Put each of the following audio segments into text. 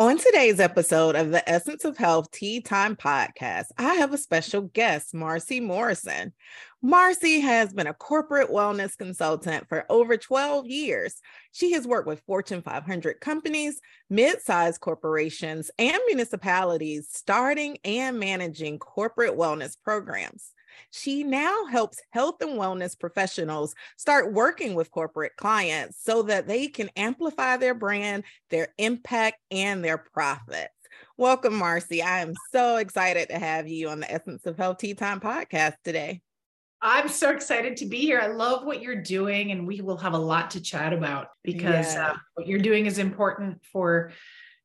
On today's episode of the Essence of Health Tea Time podcast, I have a special guest, Marcy Morrison. Marcy has been a corporate wellness consultant for over 12 years. She has worked with Fortune 500 companies, mid sized corporations, and municipalities, starting and managing corporate wellness programs. She now helps health and wellness professionals start working with corporate clients so that they can amplify their brand, their impact, and their profits. Welcome, Marcy. I am so excited to have you on the Essence of Health Tea Time podcast today. I'm so excited to be here. I love what you're doing, and we will have a lot to chat about because yeah. uh, what you're doing is important for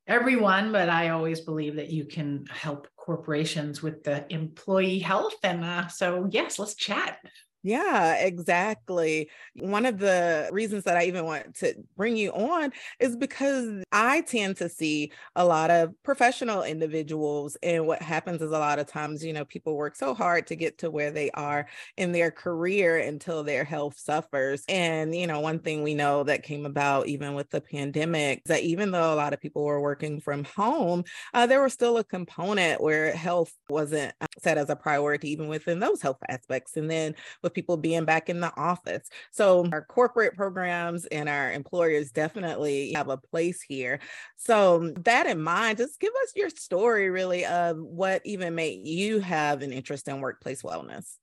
everyone. But I always believe that you can help corporations with the employee health. And uh, so, yes, let's chat. Yeah, exactly. One of the reasons that I even want to bring you on is because I tend to see a lot of professional individuals. And what happens is a lot of times, you know, people work so hard to get to where they are in their career until their health suffers. And, you know, one thing we know that came about even with the pandemic that even though a lot of people were working from home, uh, there was still a component where health wasn't uh, set as a priority, even within those health aspects. And then with people being back in the office. So our corporate programs and our employers definitely have a place here. So that in mind, just give us your story really of what even made you have an interest in workplace wellness.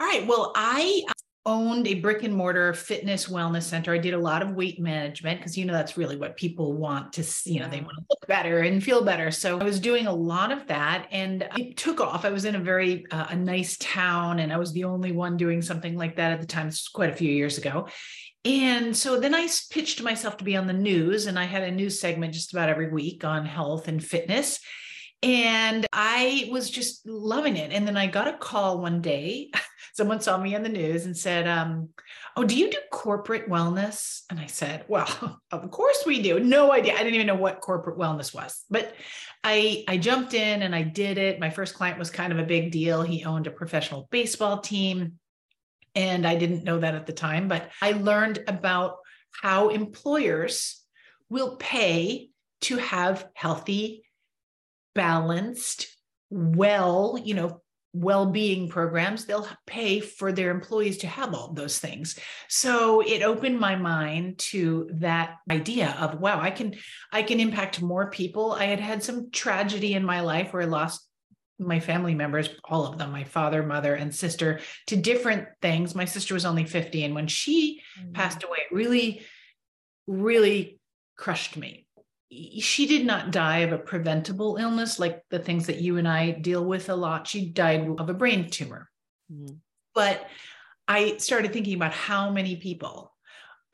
All right. Well, I owned a brick and mortar fitness wellness center. I did a lot of weight management because you know that's really what people want to see, you know, they want to look better and feel better. So I was doing a lot of that and it took off. I was in a very uh, a nice town and I was the only one doing something like that at the time. It's quite a few years ago. And so then I pitched myself to be on the news and I had a news segment just about every week on health and fitness. And I was just loving it. And then I got a call one day. Someone saw me on the news and said, um, Oh, do you do corporate wellness? And I said, Well, of course we do. No idea. I didn't even know what corporate wellness was. But I, I jumped in and I did it. My first client was kind of a big deal. He owned a professional baseball team. And I didn't know that at the time, but I learned about how employers will pay to have healthy balanced, well, you know, well-being programs they'll pay for their employees to have all those things. So it opened my mind to that idea of wow i can i can impact more people. I had had some tragedy in my life where i lost my family members all of them my father mother and sister to different things. My sister was only 50 and when she mm-hmm. passed away it really really crushed me she did not die of a preventable illness like the things that you and I deal with a lot. She died of a brain tumor. Mm-hmm. But I started thinking about how many people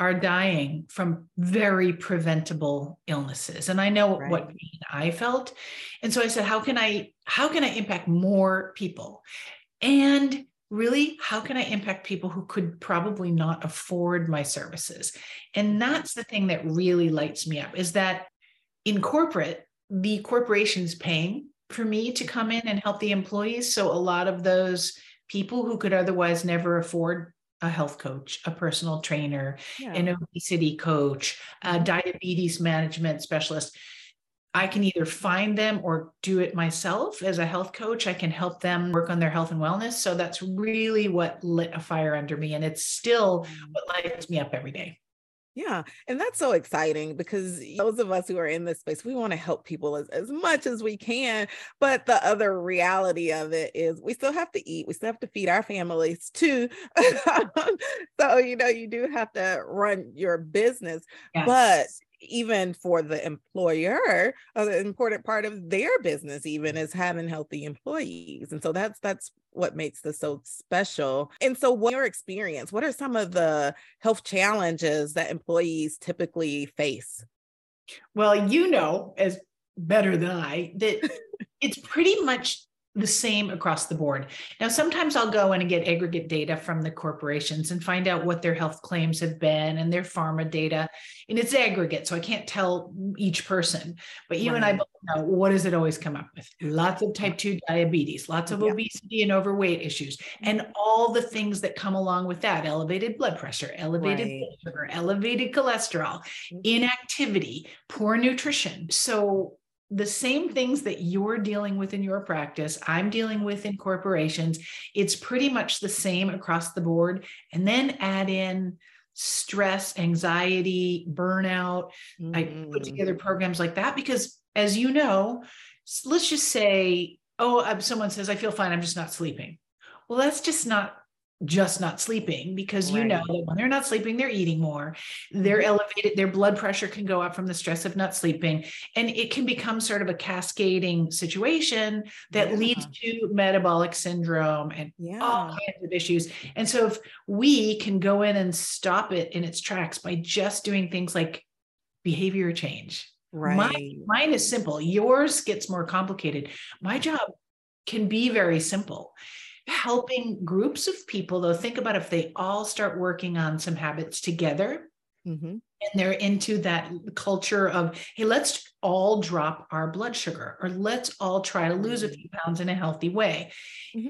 are dying from very preventable illnesses and i know right. what pain i felt and so i said how can i how can i impact more people and really how can i impact people who could probably not afford my services and that's the thing that really lights me up is that in corporate, the corporation's paying for me to come in and help the employees. So a lot of those people who could otherwise never afford a health coach, a personal trainer, yeah. an obesity coach, a diabetes management specialist. I can either find them or do it myself as a health coach. I can help them work on their health and wellness. So that's really what lit a fire under me. And it's still mm. what lights me up every day. Yeah. And that's so exciting because those of us who are in this space, we want to help people as, as much as we can. But the other reality of it is we still have to eat, we still have to feed our families too. so, you know, you do have to run your business. Yes. But even for the employer uh, an important part of their business even is having healthy employees and so that's that's what makes this so special. And so what your experience what are some of the health challenges that employees typically face? Well you know as better than I that it's pretty much the same across the board. Now, sometimes I'll go in and get aggregate data from the corporations and find out what their health claims have been and their pharma data. And it's aggregate, so I can't tell each person. But you right. and I both know what does it always come up with? Lots of type 2 diabetes, lots of yeah. obesity and overweight issues, and all the things that come along with that elevated blood pressure, elevated right. blood sugar, elevated cholesterol, mm-hmm. inactivity, poor nutrition. So the same things that you're dealing with in your practice, I'm dealing with in corporations. It's pretty much the same across the board. And then add in stress, anxiety, burnout. Mm-hmm. I put mm. together programs like that because, as you know, let's just say, oh, someone says, I feel fine, I'm just not sleeping. Well, that's just not just not sleeping because right. you know that when they're not sleeping they're eating more they're mm-hmm. elevated their blood pressure can go up from the stress of not sleeping and it can become sort of a cascading situation that yeah. leads to metabolic syndrome and yeah. all kinds of issues and so if we can go in and stop it in its tracks by just doing things like behavior change right mine, mine is simple yours gets more complicated my job can be very simple helping groups of people though think about if they all start working on some habits together mm-hmm. and they're into that culture of hey let's all drop our blood sugar or let's all try to lose a mm-hmm. few pounds in a healthy way mm-hmm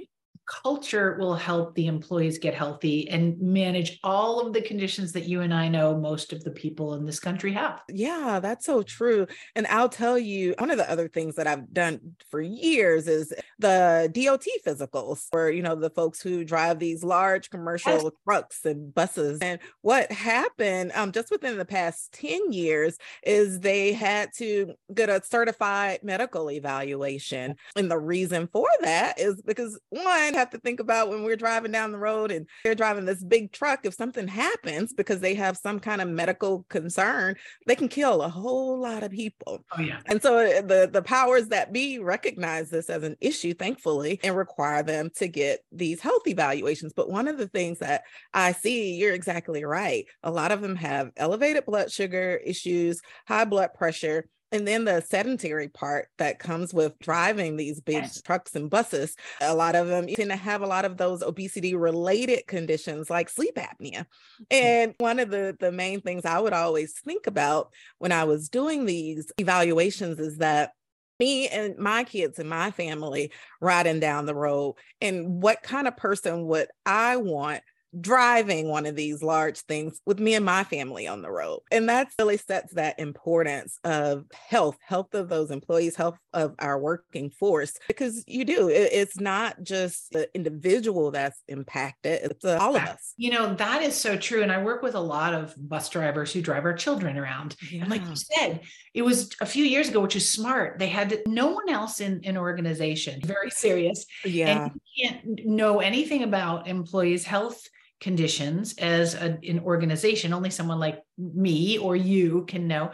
culture will help the employees get healthy and manage all of the conditions that you and I know most of the people in this country have. Yeah, that's so true. And I'll tell you, one of the other things that I've done for years is the DOT physicals, for, you know, the folks who drive these large commercial yes. trucks and buses. And what happened um, just within the past 10 years is they had to get a certified medical evaluation. And the reason for that is because one, have to think about when we're driving down the road and they're driving this big truck. If something happens because they have some kind of medical concern, they can kill a whole lot of people. Oh, yeah. And so uh, the, the powers that be recognize this as an issue, thankfully, and require them to get these health evaluations. But one of the things that I see, you're exactly right. A lot of them have elevated blood sugar issues, high blood pressure and then the sedentary part that comes with driving these big yes. trucks and buses, a lot of them tend to have a lot of those obesity related conditions like sleep apnea. Mm. And one of the, the main things I would always think about when I was doing these evaluations is that me and my kids and my family riding down the road and what kind of person would I want driving one of these large things with me and my family on the road. And that really sets that importance of health, health of those employees, health of our working force, because you do, it's not just the individual that's impacted, it's uh, all of us. You know, that is so true. And I work with a lot of bus drivers who drive our children around. Yeah. And like you said, it was a few years ago, which is smart. They had to, no one else in an organization, very serious. Yeah. And you can't know anything about employees' health conditions as a, an organization only someone like me or you can know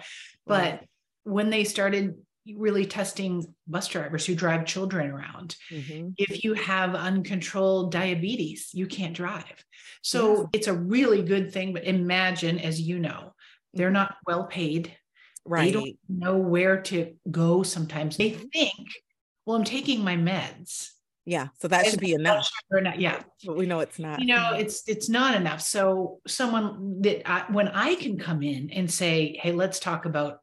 but right. when they started really testing bus drivers who drive children around mm-hmm. if you have uncontrolled diabetes you can't drive so yes. it's a really good thing but imagine as you know they're mm-hmm. not well paid right they don't know where to go sometimes they mm-hmm. think well i'm taking my meds yeah so that should be enough. not, yeah. But we know it's not. You know it's it's not enough. So someone that I, when i can come in and say hey let's talk about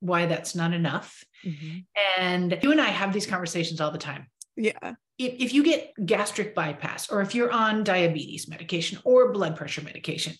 why that's not enough mm-hmm. and you and i have these conversations all the time. Yeah. If, if you get gastric bypass or if you're on diabetes medication or blood pressure medication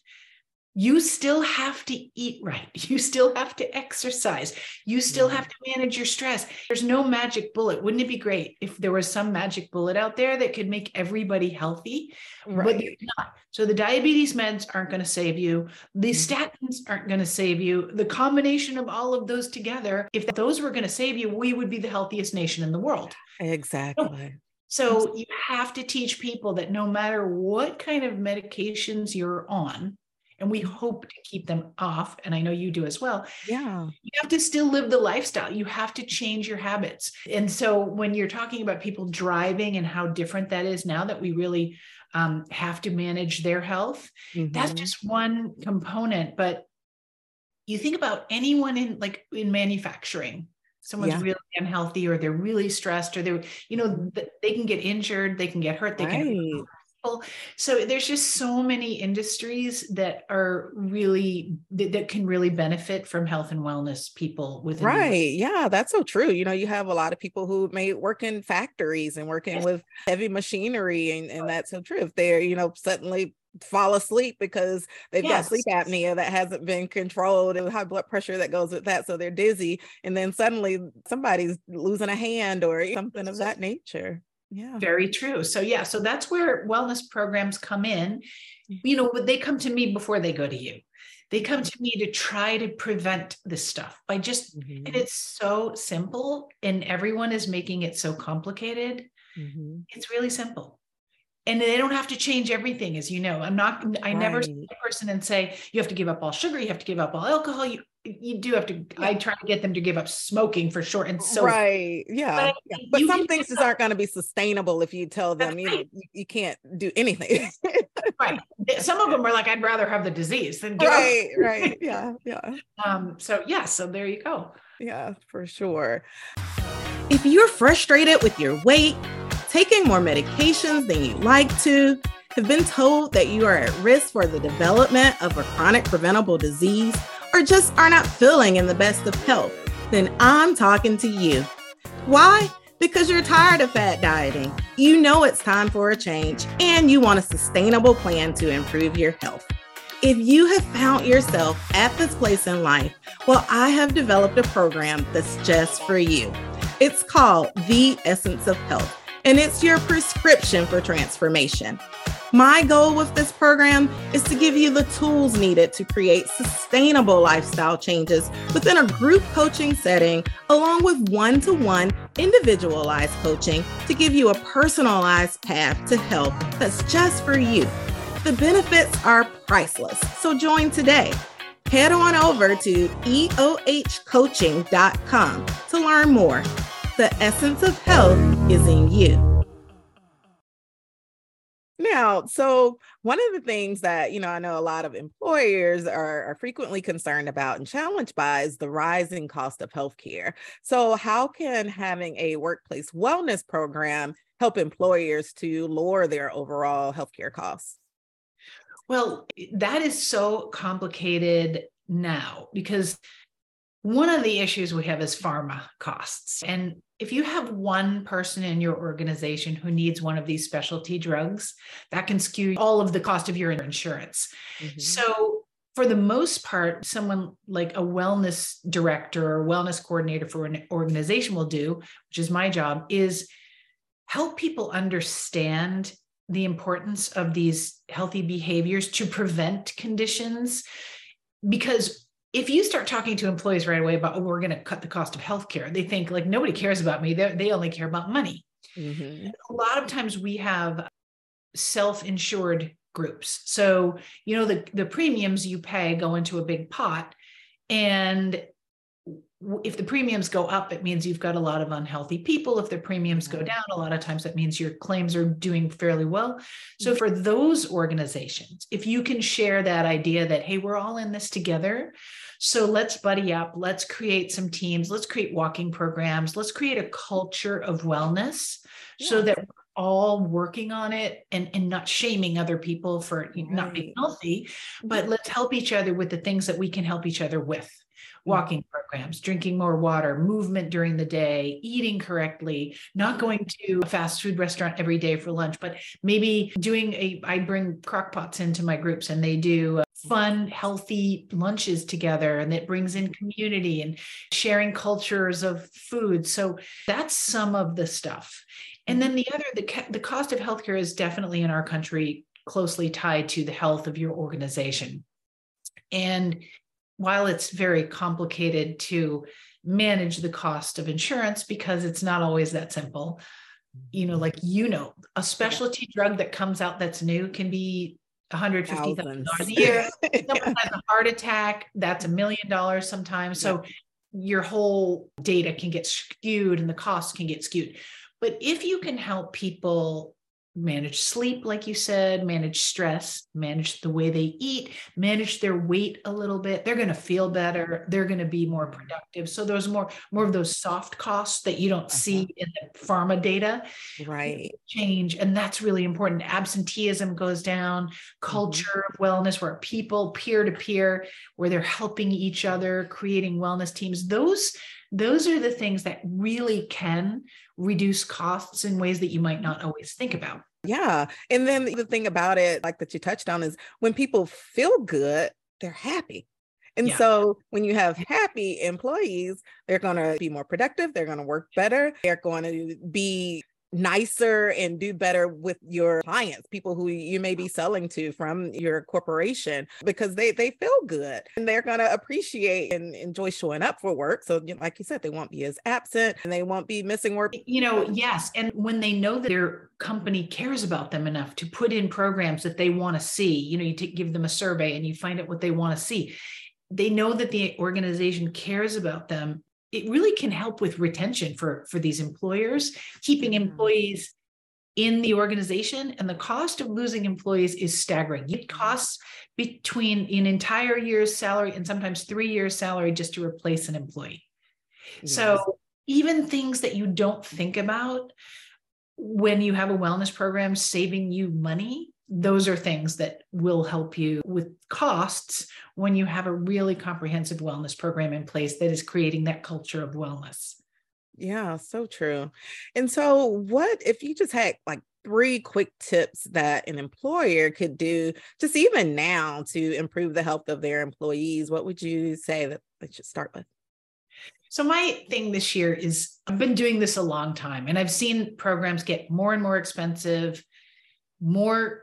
you still have to eat right. You still have to exercise. You still have to manage your stress. There's no magic bullet. Wouldn't it be great if there was some magic bullet out there that could make everybody healthy? Right. But there's not. So the diabetes meds aren't going to save you. The mm-hmm. statins aren't going to save you. The combination of all of those together, if those were going to save you, we would be the healthiest nation in the world. Exactly. So you have to teach people that no matter what kind of medications you're on, and we hope to keep them off and i know you do as well yeah you have to still live the lifestyle you have to change your habits and so when you're talking about people driving and how different that is now that we really um, have to manage their health mm-hmm. that's just one component but you think about anyone in like in manufacturing someone's yeah. really unhealthy or they're really stressed or they're you know they can get injured they can get hurt they right. can so there's just so many industries that are really that, that can really benefit from health and wellness people with right yeah that's so true you know you have a lot of people who may work in factories and working yes. with heavy machinery and, and that's so true if they're you know suddenly fall asleep because they've yes. got sleep apnea that hasn't been controlled and high blood pressure that goes with that so they're dizzy and then suddenly somebody's losing a hand or something of that nature yeah. Very true. So yeah so that's where wellness programs come in. Mm-hmm. you know they come to me before they go to you. They come to me to try to prevent this stuff by just mm-hmm. and it's so simple and everyone is making it so complicated. Mm-hmm. it's really simple and they don't have to change everything as you know. I'm not i right. never see a person and say you have to give up all sugar you have to give up all alcohol you you do have to yeah. i try to get them to give up smoking for sure and so right yeah but, yeah. but some things just aren't going to be sustainable if you tell them you, know, you, you can't do anything. Right. Some of them are like i'd rather have the disease than right right yeah yeah. Um so yeah so there you go. Yeah for sure. If you're frustrated with your weight taking more medications than you'd like to have been told that you are at risk for the development of a chronic preventable disease or just are not feeling in the best of health, then I'm talking to you. Why? Because you're tired of fat dieting. You know it's time for a change and you want a sustainable plan to improve your health. If you have found yourself at this place in life, well, I have developed a program that's just for you. It's called The Essence of Health, and it's your prescription for transformation. My goal with this program is to give you the tools needed to create sustainable lifestyle changes within a group coaching setting, along with one to one individualized coaching to give you a personalized path to health that's just for you. The benefits are priceless, so join today. Head on over to eohcoaching.com to learn more. The essence of health is in you. Now, so one of the things that, you know, I know a lot of employers are, are frequently concerned about and challenged by is the rising cost of healthcare. So, how can having a workplace wellness program help employers to lower their overall healthcare costs? Well, that is so complicated now because one of the issues we have is pharma costs. And if you have one person in your organization who needs one of these specialty drugs, that can skew all of the cost of your insurance. Mm-hmm. So, for the most part, someone like a wellness director or wellness coordinator for an organization will do, which is my job, is help people understand the importance of these healthy behaviors to prevent conditions. Because if you start talking to employees right away about, oh, we're going to cut the cost of healthcare, they think like nobody cares about me. They're, they only care about money. Mm-hmm. A lot of times we have self-insured groups. So, you know, the, the premiums you pay go into a big pot. And if the premiums go up, it means you've got a lot of unhealthy people. If the premiums go mm-hmm. down, a lot of times that means your claims are doing fairly well. So, mm-hmm. for those organizations, if you can share that idea that, hey, we're all in this together, so let's buddy up. Let's create some teams. Let's create walking programs. Let's create a culture of wellness yeah. so that we're all working on it and, and not shaming other people for not being healthy, but let's help each other with the things that we can help each other with Mm-hmm. walking programs, drinking more water, movement during the day, eating correctly, not going to a fast food restaurant every day for lunch, but maybe doing a, I bring crock pots into my groups and they do uh, fun, healthy lunches together and it brings in mm-hmm. community and sharing cultures of food. So that's some of the stuff. And then mm-hmm. the other, the, the cost of healthcare is definitely in our country closely tied to the health of your organization. And while it's very complicated to manage the cost of insurance because it's not always that simple, you know, mm-hmm. like you know, a specialty drug that comes out that's new can be $150,000 a year. Someone has a heart attack, that's a million dollars sometimes. So yeah. your whole data can get skewed and the costs can get skewed. But if you can help people manage sleep, like you said, manage stress, manage the way they eat, manage their weight a little bit. They're going to feel better. They're going to be more mm-hmm. productive. So there's more more of those soft costs that you don't uh-huh. see in the pharma data. Right. Change. And that's really important. Absenteeism goes down, mm-hmm. culture of wellness where people peer to peer, where they're helping each other, creating wellness teams. Those those are the things that really can reduce costs in ways that you might not always think about. Yeah. And then the thing about it, like that you touched on, is when people feel good, they're happy. And yeah. so when you have happy employees, they're going to be more productive, they're going to work better, they're going to be nicer and do better with your clients people who you may be selling to from your corporation because they they feel good and they're going to appreciate and enjoy showing up for work. So you know, like you said they won't be as absent and they won't be missing work. You know yes and when they know that their company cares about them enough to put in programs that they want to see you know you give them a survey and you find out what they want to see they know that the organization cares about them it really can help with retention for for these employers keeping mm-hmm. employees in the organization and the cost of losing employees is staggering it mm-hmm. costs between an entire year's salary and sometimes three years salary just to replace an employee yes. so even things that you don't think about when you have a wellness program saving you money those are things that will help you with costs when you have a really comprehensive wellness program in place that is creating that culture of wellness. Yeah, so true. And so, what if you just had like three quick tips that an employer could do just even now to improve the health of their employees? What would you say that they should start with? So, my thing this year is I've been doing this a long time and I've seen programs get more and more expensive, more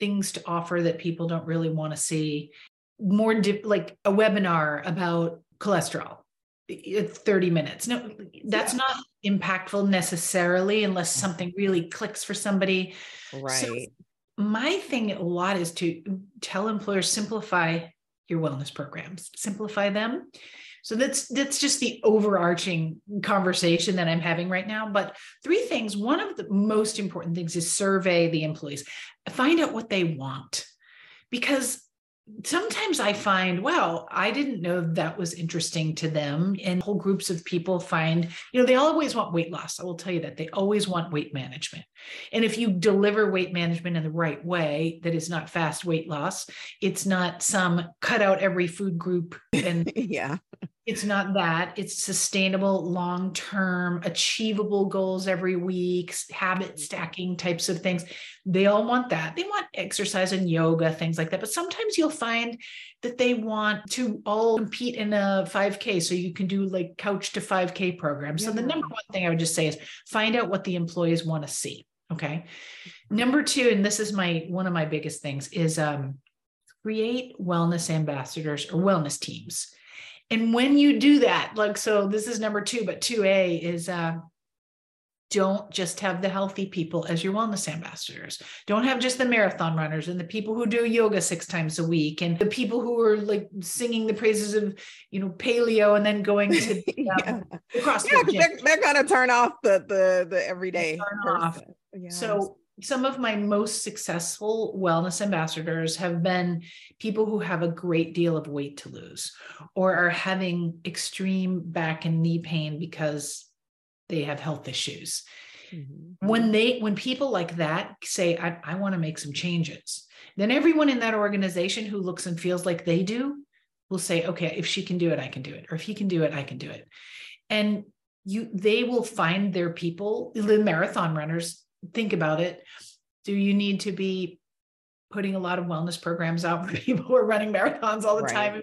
things to offer that people don't really want to see. More di- like a webinar about cholesterol. It's 30 minutes. No that's yeah. not impactful necessarily unless mm. something really clicks for somebody. Right. so my thing a lot is to tell employers simplify your wellness programs simplify them so that's that's just the overarching conversation that I'm having right now. But three things. One of the most important things is survey the employees, find out what they want, because sometimes I find, well, I didn't know that was interesting to them. And whole groups of people find, you know, they always want weight loss. I will tell you that they always want weight management. And if you deliver weight management in the right way, that is not fast weight loss, it's not some cut out every food group and yeah. it's not that. It's sustainable long term achievable goals every week habit mm-hmm. stacking types of things. They all want that. They want exercise and yoga things like that. But sometimes you'll find that they want to all compete in a 5k so you can do like couch to 5k programs. Yeah. so the number one thing i would just say is find out what the employees want to see okay number two and this is my one of my biggest things is um create wellness ambassadors or wellness teams and when you do that, like, so this is number two, but 2A is uh, don't just have the healthy people as your wellness ambassadors. Don't have just the marathon runners and the people who do yoga six times a week and the people who are like singing the praises of, you know, paleo and then going to um, yeah. yeah, they're, they're, gonna turn off the the the everyday. Turn off. Yes. So some of my most successful wellness ambassadors have been people who have a great deal of weight to lose or are having extreme back and knee pain because they have health issues. Mm-hmm. When they when people like that say, I, I want to make some changes, then everyone in that organization who looks and feels like they do will say, okay, if she can do it, I can do it. Or if he can do it, I can do it. And you they will find their people, the marathon runners think about it. Do you need to be putting a lot of wellness programs out for people who are running marathons all the right. time?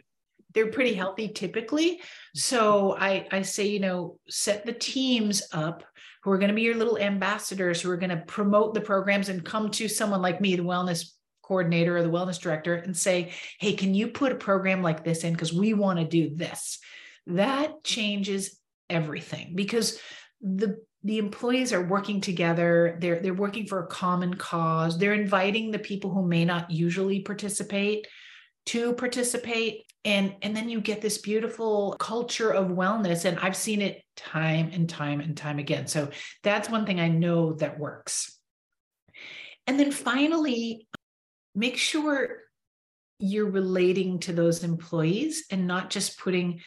They're pretty healthy typically. So i i say you know set the teams up who are going to be your little ambassadors who are going to promote the programs and come to someone like me the wellness coordinator or the wellness director and say hey can you put a program like this in? Because we want to do this. That changes everything because the the employees are working together. They're they're working for a common cause. They're inviting the people who may not usually participate to participate. And and then you get this beautiful culture of wellness and i've seen it time and time and time again. So that's one thing i know that works. And then finally, make sure you're relating to those employees and not just putting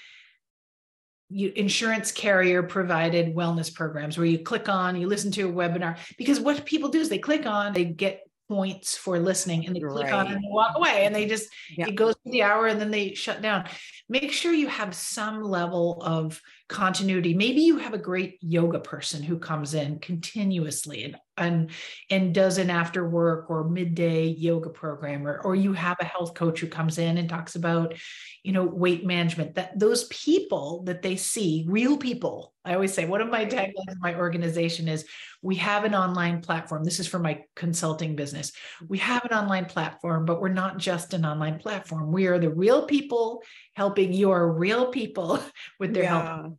you, insurance carrier provided wellness programs where you click on, you listen to a webinar. Because what people do is they click on, they get points for listening and they click right. on and they walk away and they just yeah. it goes to the hour and then they shut down make sure you have some level of continuity maybe you have a great yoga person who comes in continuously and and, and does an after work or midday yoga program or, or you have a health coach who comes in and talks about you know weight management that those people that they see real people i always say one of my taglines in my organization is we have an online platform. This is for my consulting business. We mm-hmm. have an online platform but we're not just an online platform. We are the real people helping your real people with their yeah. help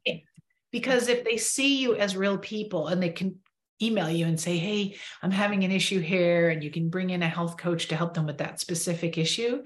because if they see you as real people and they can email you and say, Hey, I'm having an issue here, and you can bring in a health coach to help them with that specific issue,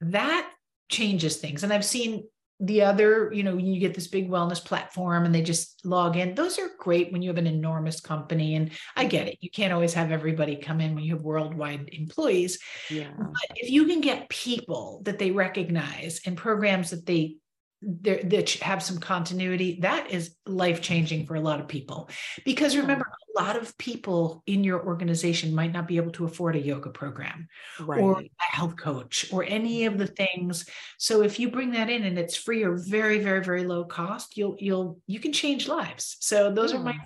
that changes things. And I've seen the other, you know, you get this big wellness platform and they just log in. Those are great when you have an enormous company. And I get it. You can't always have everybody come in when you have worldwide employees. Yeah. But if you can get people that they recognize and programs that they that have some continuity that is life changing for a lot of people because remember lot of people in your organization might not be able to afford a yoga program right. or a health coach or any of the mm-hmm. things so if you bring that in and it's free or very very very low cost you'll you'll you can change lives so those yeah. are my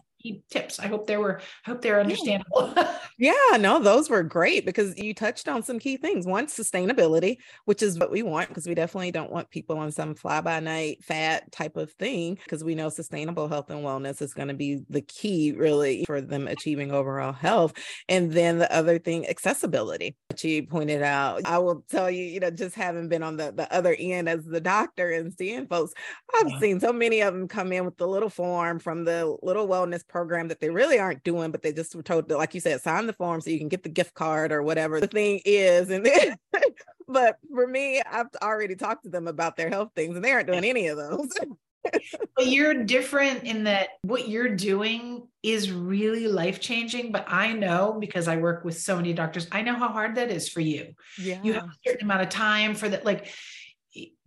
tips. I hope they were, I hope they're understandable. yeah, no, those were great because you touched on some key things. One, sustainability, which is what we want because we definitely don't want people on some fly by night fat type of thing because we know sustainable health and wellness is going to be the key really for them achieving overall health. And then the other thing, accessibility, which you pointed out. I will tell you, you know, just having been on the, the other end as the doctor and seeing folks, I've yeah. seen so many of them come in with the little form from the little wellness program that they really aren't doing, but they just were told, to, like you said, sign the form so you can get the gift card or whatever the thing is. And then, but for me, I've already talked to them about their health things and they aren't doing any of those. but you're different in that what you're doing is really life changing. But I know because I work with so many doctors, I know how hard that is for you. Yeah. You have a certain amount of time for that. Like,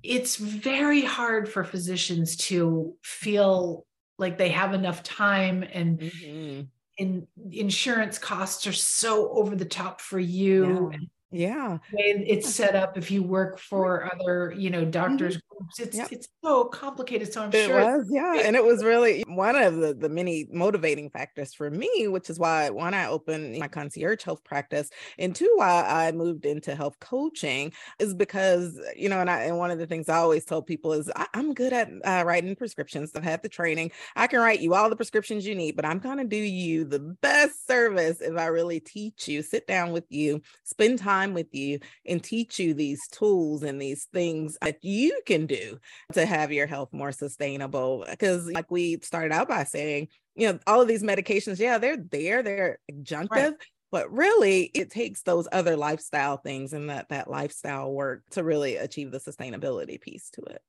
it's very hard for physicians to feel like they have enough time and mm-hmm. in insurance costs are so over the top for you yeah yeah it's set up if you work for other you know doctors mm-hmm. It's yep. it's so complicated so i'm sure it sure was yeah and it was really one of the the many motivating factors for me which is why one i opened my concierge health practice and two why i moved into health coaching is because you know and i and one of the things i always tell people is I, am good at uh, writing prescriptions i've had the training i can write you all the prescriptions you need but i'm going to do you the best service if i really teach you sit down with you spend time with you and teach you these tools and these things that you can do to have your health more sustainable. Because, like we started out by saying, you know, all of these medications, yeah, they're there, they're adjunctive. Right but really it takes those other lifestyle things and that that lifestyle work to really achieve the sustainability piece to it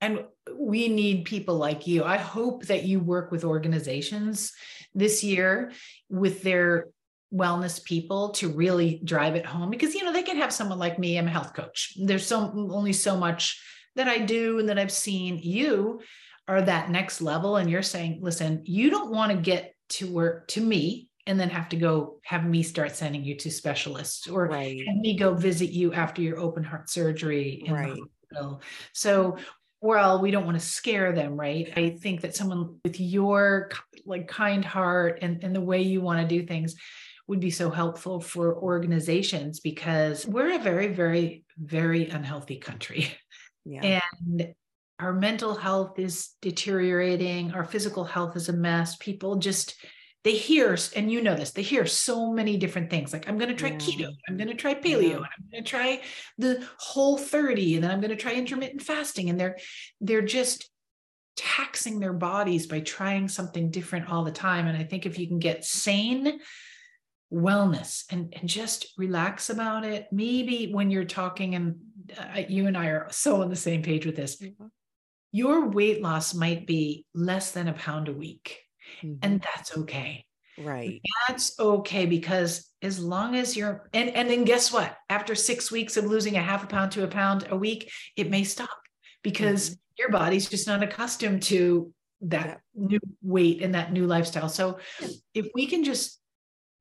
and we need people like you i hope that you work with organizations this year with their wellness people to really drive it home because you know they can have someone like me i'm a health coach there's so only so much that i do and that i've seen you are that next level and you're saying listen you don't want to get to work to me and then have to go have me start sending you to specialists or right. have me go visit you after your open heart surgery in right. the hospital so well we don't want to scare them right i think that someone with your like kind heart and, and the way you want to do things would be so helpful for organizations because we're a very, very, very unhealthy country. Yeah. And our mental health is deteriorating, our physical health is a mess. People just, they hear, and you know this, they hear so many different things. Like, I'm going to try yeah. keto, I'm going to try paleo, yeah. I'm going to try the whole 30, and then I'm going to try intermittent fasting. And they're, they're just taxing their bodies by trying something different all the time. And I think if you can get sane wellness and, and just relax about it. Maybe when you're talking, and uh, you and I are so on the same page with this, mm-hmm. your weight loss might be less than a pound a week. Mm-hmm. And that's okay. Right. That's okay because as long as you're and and then guess what? After 6 weeks of losing a half a pound to a pound a week, it may stop because mm-hmm. your body's just not accustomed to that yeah. new weight and that new lifestyle. So if we can just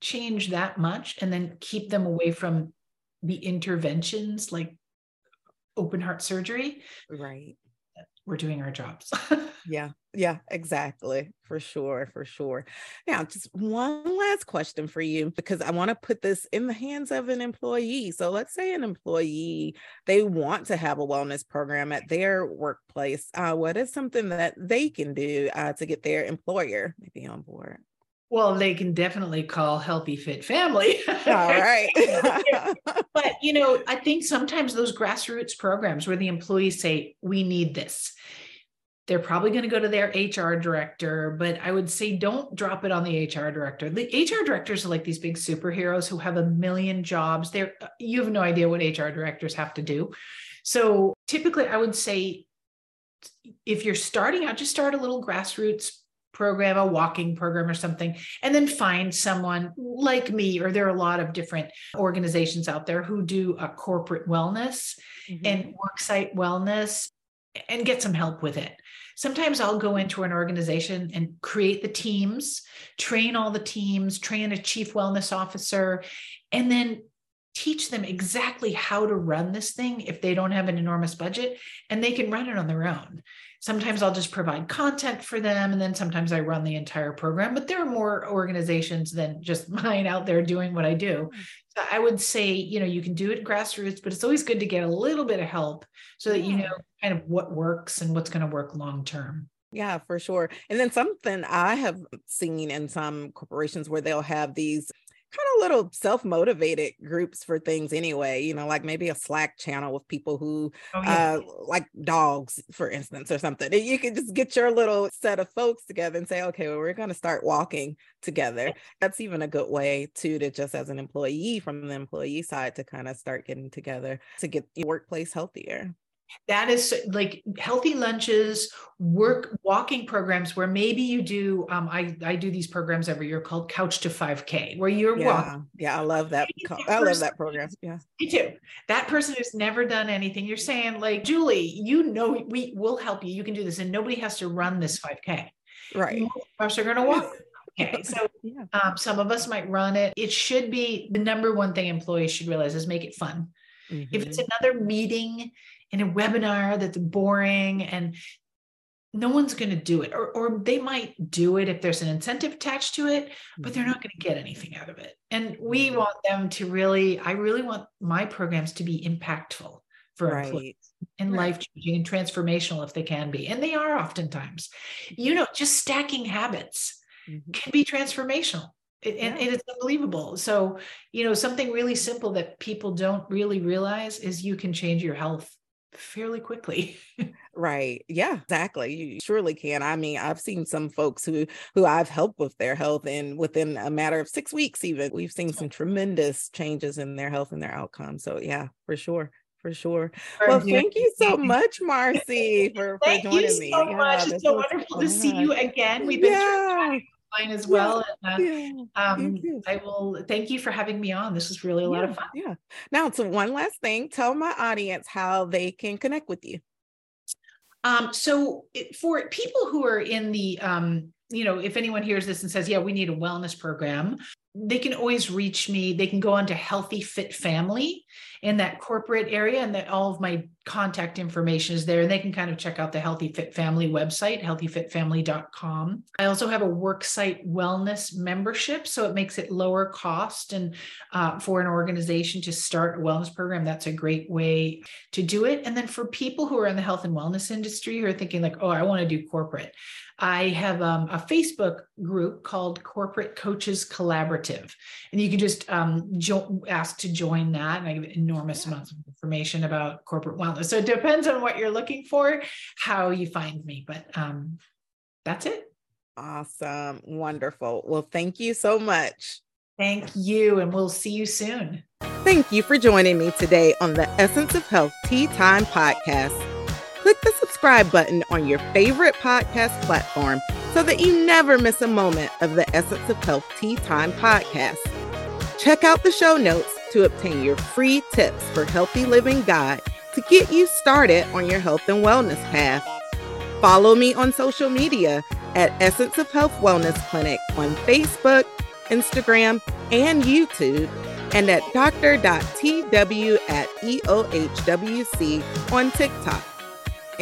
change that much and then keep them away from the interventions like open heart surgery, right we're doing our jobs. yeah, yeah, exactly. For sure, for sure. Now, just one last question for you because I want to put this in the hands of an employee. So, let's say an employee they want to have a wellness program at their workplace. Uh, what is something that they can do uh, to get their employer maybe on board? Well, they can definitely call Healthy Fit Family. All right. but, you know, I think sometimes those grassroots programs where the employees say, we need this, they're probably going to go to their HR director. But I would say don't drop it on the HR director. The HR directors are like these big superheroes who have a million jobs. They're, uh, you have no idea what HR directors have to do. So typically, I would say if you're starting out, just start a little grassroots program, a walking program or something, and then find someone like me, or there are a lot of different organizations out there who do a corporate wellness mm-hmm. and worksite wellness and get some help with it. Sometimes I'll go into an organization and create the teams, train all the teams, train a chief wellness officer, and then teach them exactly how to run this thing if they don't have an enormous budget and they can run it on their own sometimes I'll just provide content for them. And then sometimes I run the entire program, but there are more organizations than just mine out there doing what I do. Hmm. So I would say, you know, you can do it grassroots, but it's always good to get a little bit of help so that you know kind of what works and what's going to work long term. Yeah, for sure. And then something I have seen in some corporations where they'll have these kind of little self-motivated groups for things anyway you know like maybe a slack channel with people who oh, yeah. uh like dogs for instance or something you can just get your little set of folks together and say okay well we're going to start walking together. That's even a good way too to just as an employee from the employee side to kind of start getting together to get your workplace healthier that is like healthy lunches work walking programs where maybe you do um, I, I do these programs every year called couch to 5k where you're yeah, walking. Yeah i love that i love that program. Yeah. Me too. That person who's never done anything. You're saying like julie you know we will help you. You can do this and nobody has to run this 5k right. Most of us are going to walk Okay, so yeah. um, some of us might run it. It should be the number one thing employees should realize is make it fun. Mm-hmm. If it's mm-hmm. another meeting in a webinar that's boring and no one's going to do it or, or they might do it if there's an incentive attached to it but they're not going to get anything out of it and we mm-hmm. want them to really i really want my programs to be impactful for right. employees and right. life changing and transformational if they can be and they are oftentimes you know just stacking habits mm-hmm. can be transformational it, yeah. and, and it's unbelievable so you know something really simple that people don't really realize is you can change your health fairly quickly. right. Yeah, exactly. You surely can. I mean, I've seen some folks who who I've helped with their health and within a matter of 6 weeks even we've seen some tremendous changes in their health and their outcomes. So yeah, for sure for sure. Well, thank you so much, Marcy, for, for joining you me. So yeah, much. It's so wonderful fun. to see you again. We've been yeah mine as well. And, uh, um, I will thank you for having me on. This was really a yeah, lot of fun. Yeah. Now, so one last thing, tell my audience how they can connect with you. Um, so for people who are in the um, you know, if anyone hears this and says, yeah, we need a wellness program, they can always reach me. They can go on to Healthy Fit Family in that corporate area, and that all of my contact information is there. And they can kind of check out the Healthy Fit Family website, healthyfitfamily.com. I also have a worksite wellness membership, so it makes it lower cost and uh, for an organization to start a wellness program. That's a great way to do it. And then for people who are in the health and wellness industry who are thinking like, oh, I want to do corporate, I have um, a Facebook group called Corporate Coaches Collaborative, and you can just um, jo- ask to join that. And I give enormous yeah. amounts of information about corporate wellness. So it depends on what you're looking for, how you find me. But um, that's it. Awesome. Wonderful. Well, thank you so much. Thank you. And we'll see you soon. Thank you for joining me today on the Essence of Health Tea Time podcast click the subscribe button on your favorite podcast platform so that you never miss a moment of the Essence of Health Tea Time podcast. Check out the show notes to obtain your free tips for healthy living guide to get you started on your health and wellness path. Follow me on social media at Essence of Health Wellness Clinic on Facebook, Instagram, and YouTube, and at dr.tw at EOHWC on TikTok.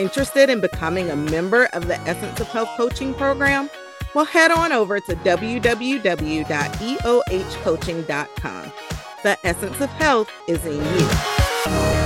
Interested in becoming a member of the Essence of Health coaching program? Well, head on over to www.eohcoaching.com. The essence of health is in you.